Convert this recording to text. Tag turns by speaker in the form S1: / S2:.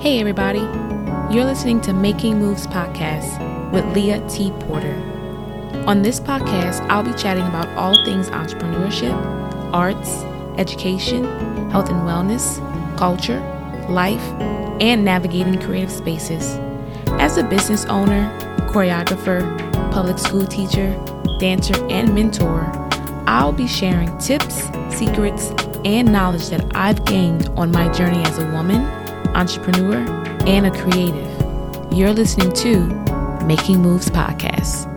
S1: Hey, everybody. You're listening to Making Moves Podcast with Leah T. Porter. On this podcast, I'll be chatting about all things entrepreneurship, arts, education, health and wellness, culture, life, and navigating creative spaces. As a business owner, choreographer, public school teacher, dancer, and mentor, I'll be sharing tips, secrets, and knowledge that I've gained on my journey as a woman, entrepreneur, and a creative. You're listening to Making Moves Podcast.